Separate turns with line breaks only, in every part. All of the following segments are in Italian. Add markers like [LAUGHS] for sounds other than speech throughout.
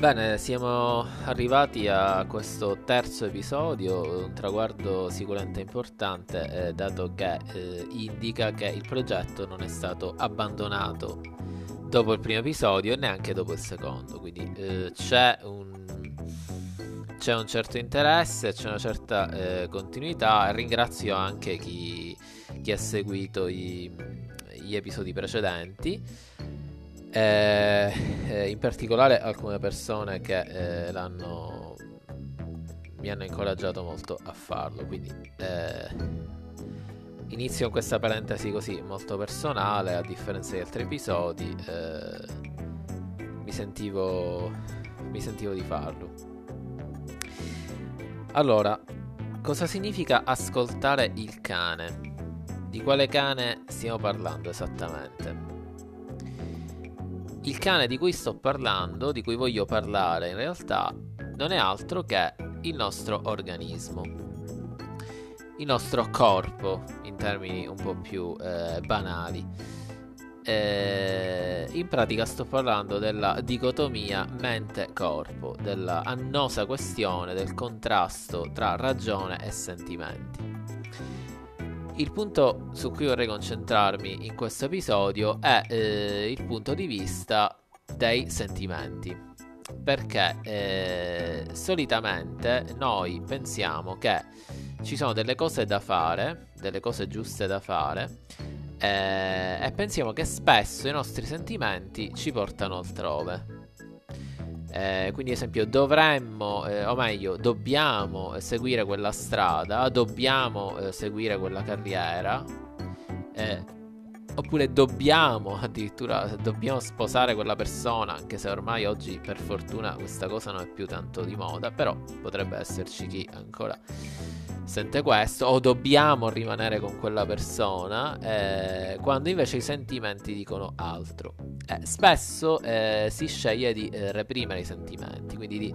Bene, siamo arrivati a questo terzo episodio, un traguardo sicuramente importante, eh, dato che eh, indica che il progetto non è stato abbandonato dopo il primo episodio e neanche dopo il secondo, quindi eh, c'è, un, c'è un certo interesse, c'è una certa eh, continuità. Ringrazio anche chi, chi ha seguito i, gli episodi precedenti. Eh, eh, in particolare alcune persone che eh, l'hanno mi hanno incoraggiato molto a farlo quindi eh, inizio con questa parentesi così molto personale a differenza di altri episodi eh, mi sentivo mi sentivo di farlo. Allora cosa significa ascoltare il cane? Di quale cane stiamo parlando esattamente il cane di cui sto parlando, di cui voglio parlare in realtà, non è altro che il nostro organismo, il nostro corpo, in termini un po' più eh, banali. Eh, in pratica sto parlando della dicotomia mente-corpo, della annosa questione del contrasto tra ragione e sentimenti. Il punto su cui vorrei concentrarmi in questo episodio è eh, il punto di vista dei sentimenti. Perché eh, solitamente noi pensiamo che ci sono delle cose da fare, delle cose giuste da fare, eh, e pensiamo che spesso i nostri sentimenti ci portano altrove. Eh, quindi, ad esempio, dovremmo, eh, o meglio, dobbiamo seguire quella strada, dobbiamo eh, seguire quella carriera, eh, oppure dobbiamo [LAUGHS] addirittura dobbiamo sposare quella persona, anche se ormai oggi per fortuna questa cosa non è più tanto di moda, però potrebbe esserci chi ancora sente questo, o dobbiamo rimanere con quella persona, eh, quando invece i sentimenti dicono altro. Eh, spesso eh, si sceglie di eh, reprimere i sentimenti, quindi di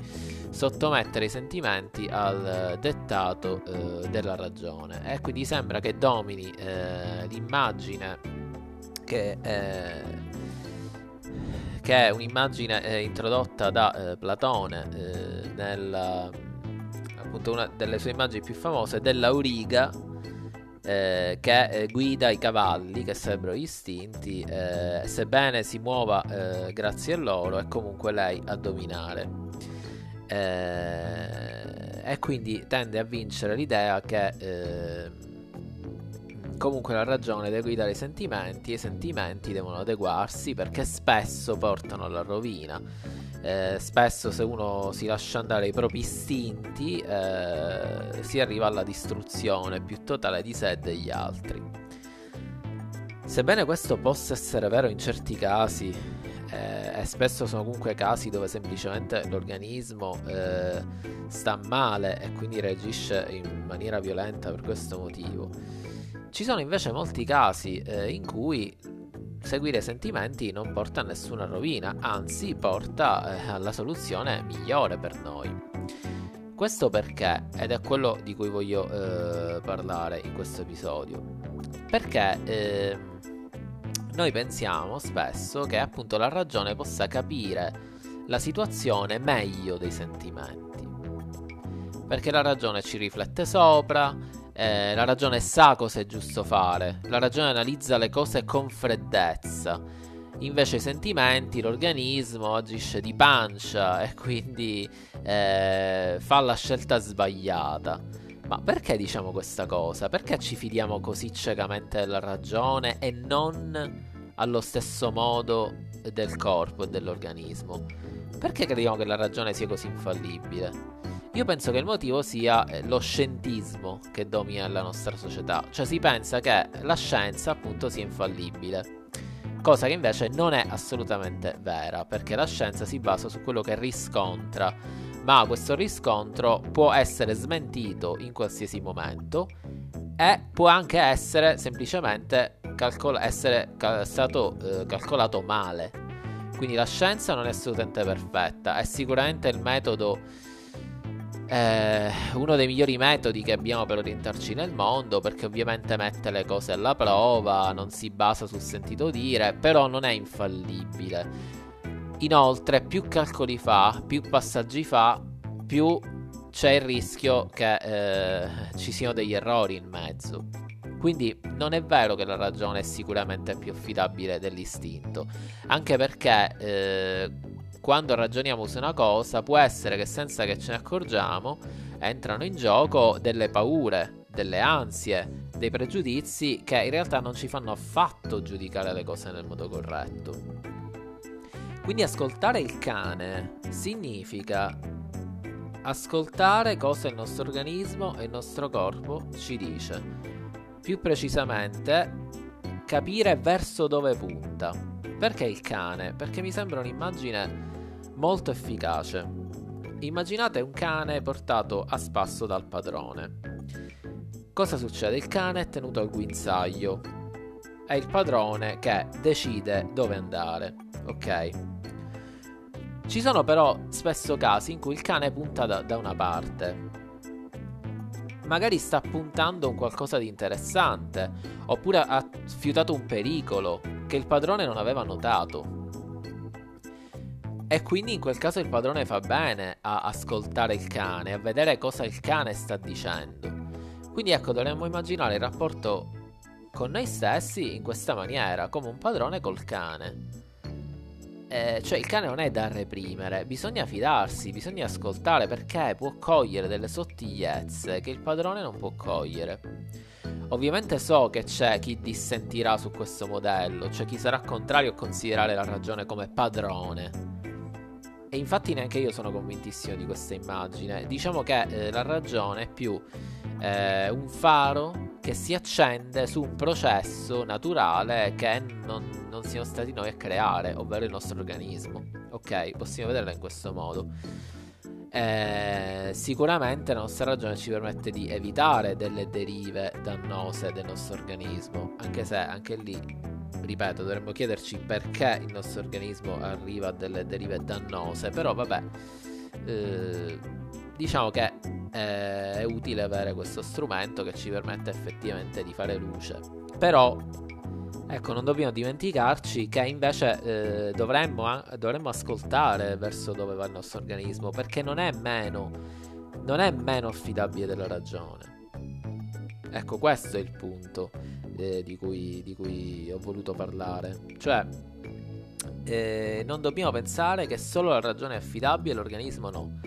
sottomettere i sentimenti al dettato eh, della ragione. E quindi sembra che domini eh, l'immagine che che è un'immagine eh, introdotta da eh, Platone eh, nel, appunto una delle sue immagini più famose dell'auriga eh, che eh, guida i cavalli che sarebbero istinti eh, sebbene si muova eh, grazie a loro è comunque lei a dominare. Eh, e quindi tende a vincere l'idea che eh, comunque la ragione deve guidare i sentimenti e i sentimenti devono adeguarsi perché spesso portano alla rovina eh, spesso se uno si lascia andare ai propri istinti eh, si arriva alla distruzione più totale di sé e degli altri. Sebbene questo possa essere vero in certi casi, eh, e spesso sono comunque casi dove semplicemente l'organismo eh, sta male e quindi reagisce in maniera violenta per questo motivo, ci sono invece molti casi eh, in cui seguire i sentimenti non porta a nessuna rovina, anzi porta eh, alla soluzione migliore per noi. Questo perché, ed è quello di cui voglio eh, parlare in questo episodio, perché eh, noi pensiamo spesso che appunto la ragione possa capire la situazione meglio dei sentimenti, perché la ragione ci riflette sopra, eh, la ragione sa cosa è giusto fare, la ragione analizza le cose con freddezza. Invece i sentimenti, l'organismo agisce di pancia [LAUGHS] e quindi eh, fa la scelta sbagliata. Ma perché diciamo questa cosa? Perché ci fidiamo così ciecamente della ragione e non allo stesso modo del corpo e dell'organismo? Perché crediamo che la ragione sia così infallibile? Io penso che il motivo sia eh, lo scientismo che domina la nostra società, cioè si pensa che la scienza appunto sia infallibile, cosa che invece non è assolutamente vera, perché la scienza si basa su quello che riscontra, ma questo riscontro può essere smentito in qualsiasi momento e può anche essere semplicemente calcol- essere cal- stato eh, calcolato male. Quindi la scienza non è assolutamente perfetta, è sicuramente il metodo eh, uno dei migliori metodi che abbiamo per orientarci nel mondo, perché ovviamente mette le cose alla prova, non si basa sul sentito dire, però non è infallibile. Inoltre, più calcoli fa, più passaggi fa, più c'è il rischio che eh, ci siano degli errori in mezzo. Quindi non è vero che la ragione è sicuramente più affidabile dell'istinto, anche perché eh, quando ragioniamo su una cosa può essere che senza che ce ne accorgiamo entrano in gioco delle paure, delle ansie, dei pregiudizi che in realtà non ci fanno affatto giudicare le cose nel modo corretto. Quindi ascoltare il cane significa ascoltare cosa il nostro organismo e il nostro corpo ci dice. Più precisamente, capire verso dove punta. Perché il cane? Perché mi sembra un'immagine molto efficace. Immaginate un cane portato a spasso dal padrone. Cosa succede? Il cane è tenuto al guinzaglio. È il padrone che decide dove andare. Ok? Ci sono però spesso casi in cui il cane punta da, da una parte. Magari sta puntando un qualcosa di interessante, oppure ha sfiutato un pericolo che il padrone non aveva notato. E quindi in quel caso il padrone fa bene a ascoltare il cane, a vedere cosa il cane sta dicendo. Quindi ecco, dovremmo immaginare il rapporto con noi stessi in questa maniera, come un padrone col cane. Eh, cioè il cane non è da reprimere, bisogna fidarsi, bisogna ascoltare perché può cogliere delle sottigliezze che il padrone non può cogliere. Ovviamente so che c'è chi dissentirà su questo modello, c'è chi sarà contrario a considerare la ragione come padrone. E infatti neanche io sono convintissimo di questa immagine. Diciamo che eh, la ragione è più eh, un faro che si accende su un processo naturale che non, non siamo stati noi a creare, ovvero il nostro organismo. Ok, possiamo vederla in questo modo. Eh, sicuramente la nostra ragione ci permette di evitare delle derive dannose del nostro organismo, anche se anche lì ripeto, dovremmo chiederci perché il nostro organismo arriva a delle derive dannose, però vabbè, eh, diciamo che eh, è utile avere questo strumento che ci permette effettivamente di fare luce. Però, ecco, non dobbiamo dimenticarci che invece eh, dovremmo, dovremmo ascoltare verso dove va il nostro organismo, perché non è meno, non è meno affidabile della ragione. Ecco, questo è il punto eh, di, cui, di, cui, ho voluto parlare. Cioè, eh, non dobbiamo pensare che solo la ragione è affidabile e l'organismo no.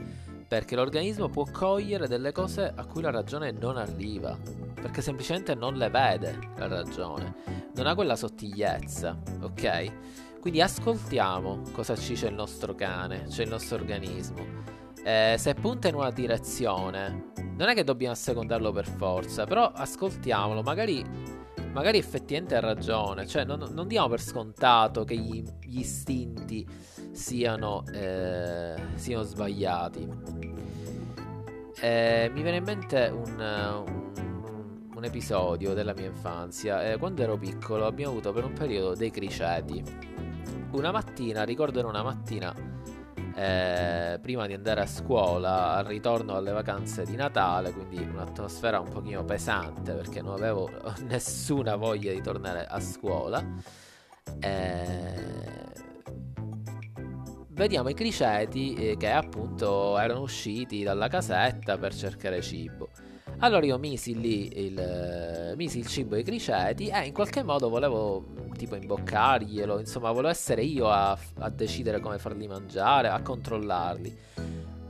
Perché l'organismo può cogliere delle cose a cui la ragione non arriva. Perché semplicemente non le vede la ragione. Non ha quella sottigliezza, ok? Quindi ascoltiamo cosa ci dice il nostro cane, cioè il nostro organismo. Eh, se punta in una direzione, non è che dobbiamo assecondarlo per forza, però ascoltiamolo, magari magari effettivamente ha ragione, cioè non, non diamo per scontato che gli, gli istinti siano, eh, siano sbagliati. Eh, mi viene in mente un, un, un episodio della mia infanzia. Eh, quando ero piccolo abbiamo avuto per un periodo dei criceti. Una mattina, ricordo era una mattina eh, prima di andare a scuola, al ritorno alle vacanze di Natale, quindi un'atmosfera un pochino pesante perché non avevo [LAUGHS] nessuna voglia di tornare a scuola. Eh, vediamo i criceti eh, che appunto erano usciti dalla casetta per cercare cibo. Allora io misi lì il, misi il cibo ai criceti e in qualche modo volevo tipo imboccarglielo, insomma volevo essere io a, a decidere come farli mangiare, a controllarli.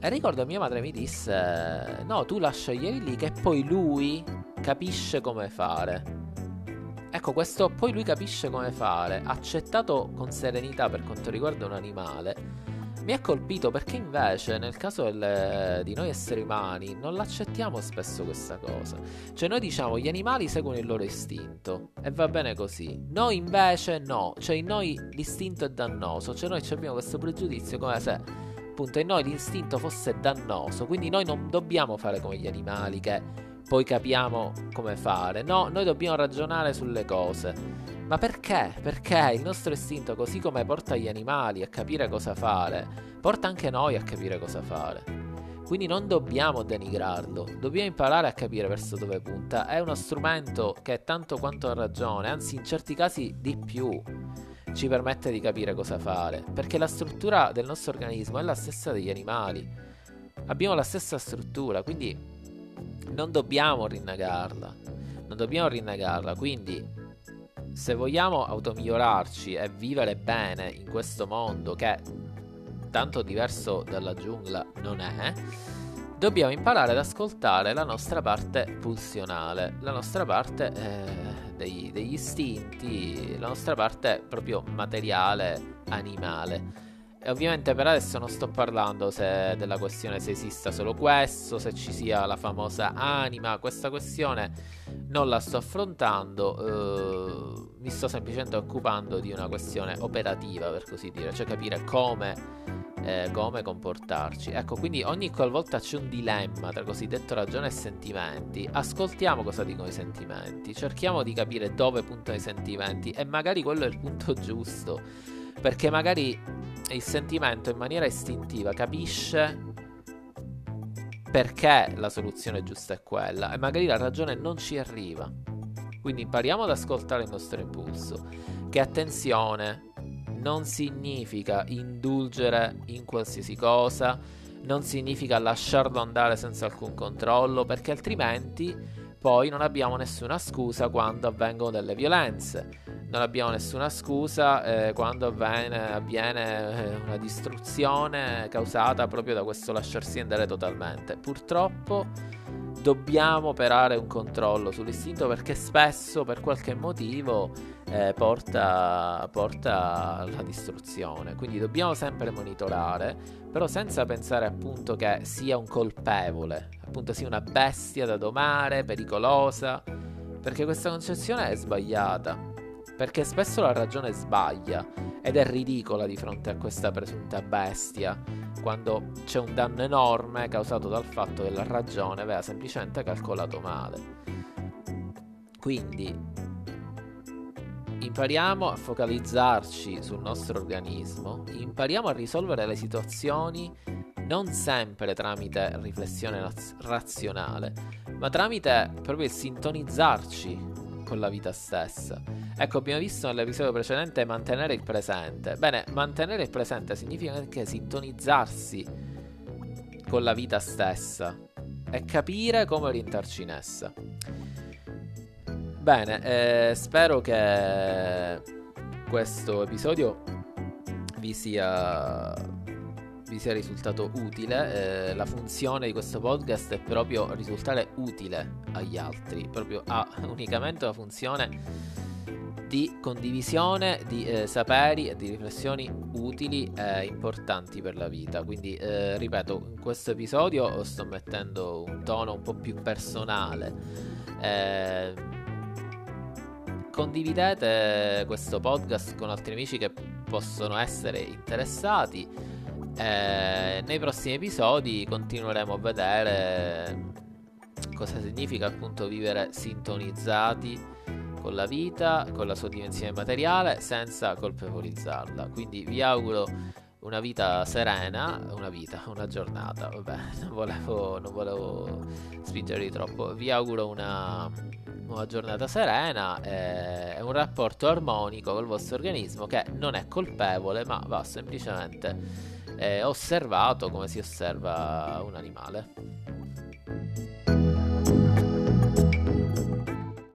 E ricordo mia madre mi disse, no tu lasciaglieli lì che poi lui capisce come fare. Ecco, questo poi lui capisce come fare, accettato con serenità per quanto riguarda un animale, mi ha colpito perché invece nel caso del, di noi esseri umani non l'accettiamo spesso questa cosa. Cioè noi diciamo gli animali seguono il loro istinto e va bene così. Noi invece no, cioè in noi l'istinto è dannoso, cioè noi abbiamo questo pregiudizio come se appunto in noi l'istinto fosse dannoso, quindi noi non dobbiamo fare come gli animali che poi capiamo come fare. No, noi dobbiamo ragionare sulle cose. Ma perché? Perché il nostro istinto, così come porta gli animali a capire cosa fare, porta anche noi a capire cosa fare. Quindi non dobbiamo denigrarlo, dobbiamo imparare a capire verso dove punta. È uno strumento che è tanto quanto ha ragione, anzi in certi casi di più. ci permette di capire cosa fare, perché la struttura del nostro organismo è la stessa degli animali. Abbiamo la stessa struttura, quindi non dobbiamo rinnegarla. Non dobbiamo rinnegarla, quindi se vogliamo automigliorarci e vivere bene in questo mondo che tanto diverso dalla giungla non è, dobbiamo imparare ad ascoltare la nostra parte pulsionale, la nostra parte eh, dei, degli istinti, la nostra parte proprio materiale, animale. E ovviamente per adesso non sto parlando se, della questione se esista solo questo, se ci sia la famosa anima, questa questione non la sto affrontando, eh, mi sto semplicemente occupando di una questione operativa per così dire, cioè capire come eh, come comportarci. Ecco, quindi ogni qualvolta c'è un dilemma tra cosiddetto ragione e sentimenti, ascoltiamo cosa dicono i sentimenti, cerchiamo di capire dove puntano i sentimenti e magari quello è il punto [LAUGHS] giusto, perché magari il sentimento in maniera istintiva capisce perché la soluzione giusta è quella e magari la ragione non ci arriva. Quindi impariamo ad ascoltare il nostro impulso. Che attenzione, non significa indulgere in qualsiasi cosa, non significa lasciarlo andare senza alcun controllo, perché altrimenti poi non abbiamo nessuna scusa quando avvengono delle violenze, non abbiamo nessuna scusa eh, quando avviene, avviene eh, una distruzione causata proprio da questo lasciarsi andare totalmente. Purtroppo dobbiamo operare un controllo sull'istinto perché spesso per qualche motivo eh, porta, porta alla distruzione. Quindi dobbiamo sempre monitorare, però senza pensare appunto che sia un colpevole, appunto sia una bestia da domare, pericolosa, perché questa concezione è sbagliata. Perché spesso la ragione sbaglia ed è ridicola di fronte a questa presunta bestia, quando c'è un danno enorme causato dal fatto che la ragione aveva semplicemente calcolato male. Quindi impariamo a focalizzarci sul nostro organismo, impariamo a risolvere le situazioni non sempre tramite riflessione raz- razionale, ma tramite proprio sintonizzarci con la vita stessa. Ecco, abbiamo visto nell'episodio precedente mantenere il presente. Bene, mantenere il presente significa anche sintonizzarsi con la vita stessa e capire come orientarci in essa. Bene, eh, spero che questo episodio vi sia, vi sia risultato utile. Eh, la funzione di questo podcast è proprio risultare utile agli altri, proprio ha unicamente la funzione di condivisione di eh, saperi e di riflessioni utili e importanti per la vita. Quindi, eh, ripeto, in questo episodio sto mettendo un tono un po' più personale. Eh, condividete questo podcast con altri amici che possono essere interessati. Eh, nei prossimi episodi continueremo a vedere cosa significa appunto vivere sintonizzati con la vita, con la sua dimensione materiale, senza colpevolizzarla. Quindi vi auguro una vita serena, una vita, una giornata, vabbè, [LAUGHS] non volevo, non volevo spingervi troppo. Vi auguro una una giornata serena e un rapporto armonico col vostro organismo che non è colpevole ma va semplicemente eh, osservato come si osserva un animale.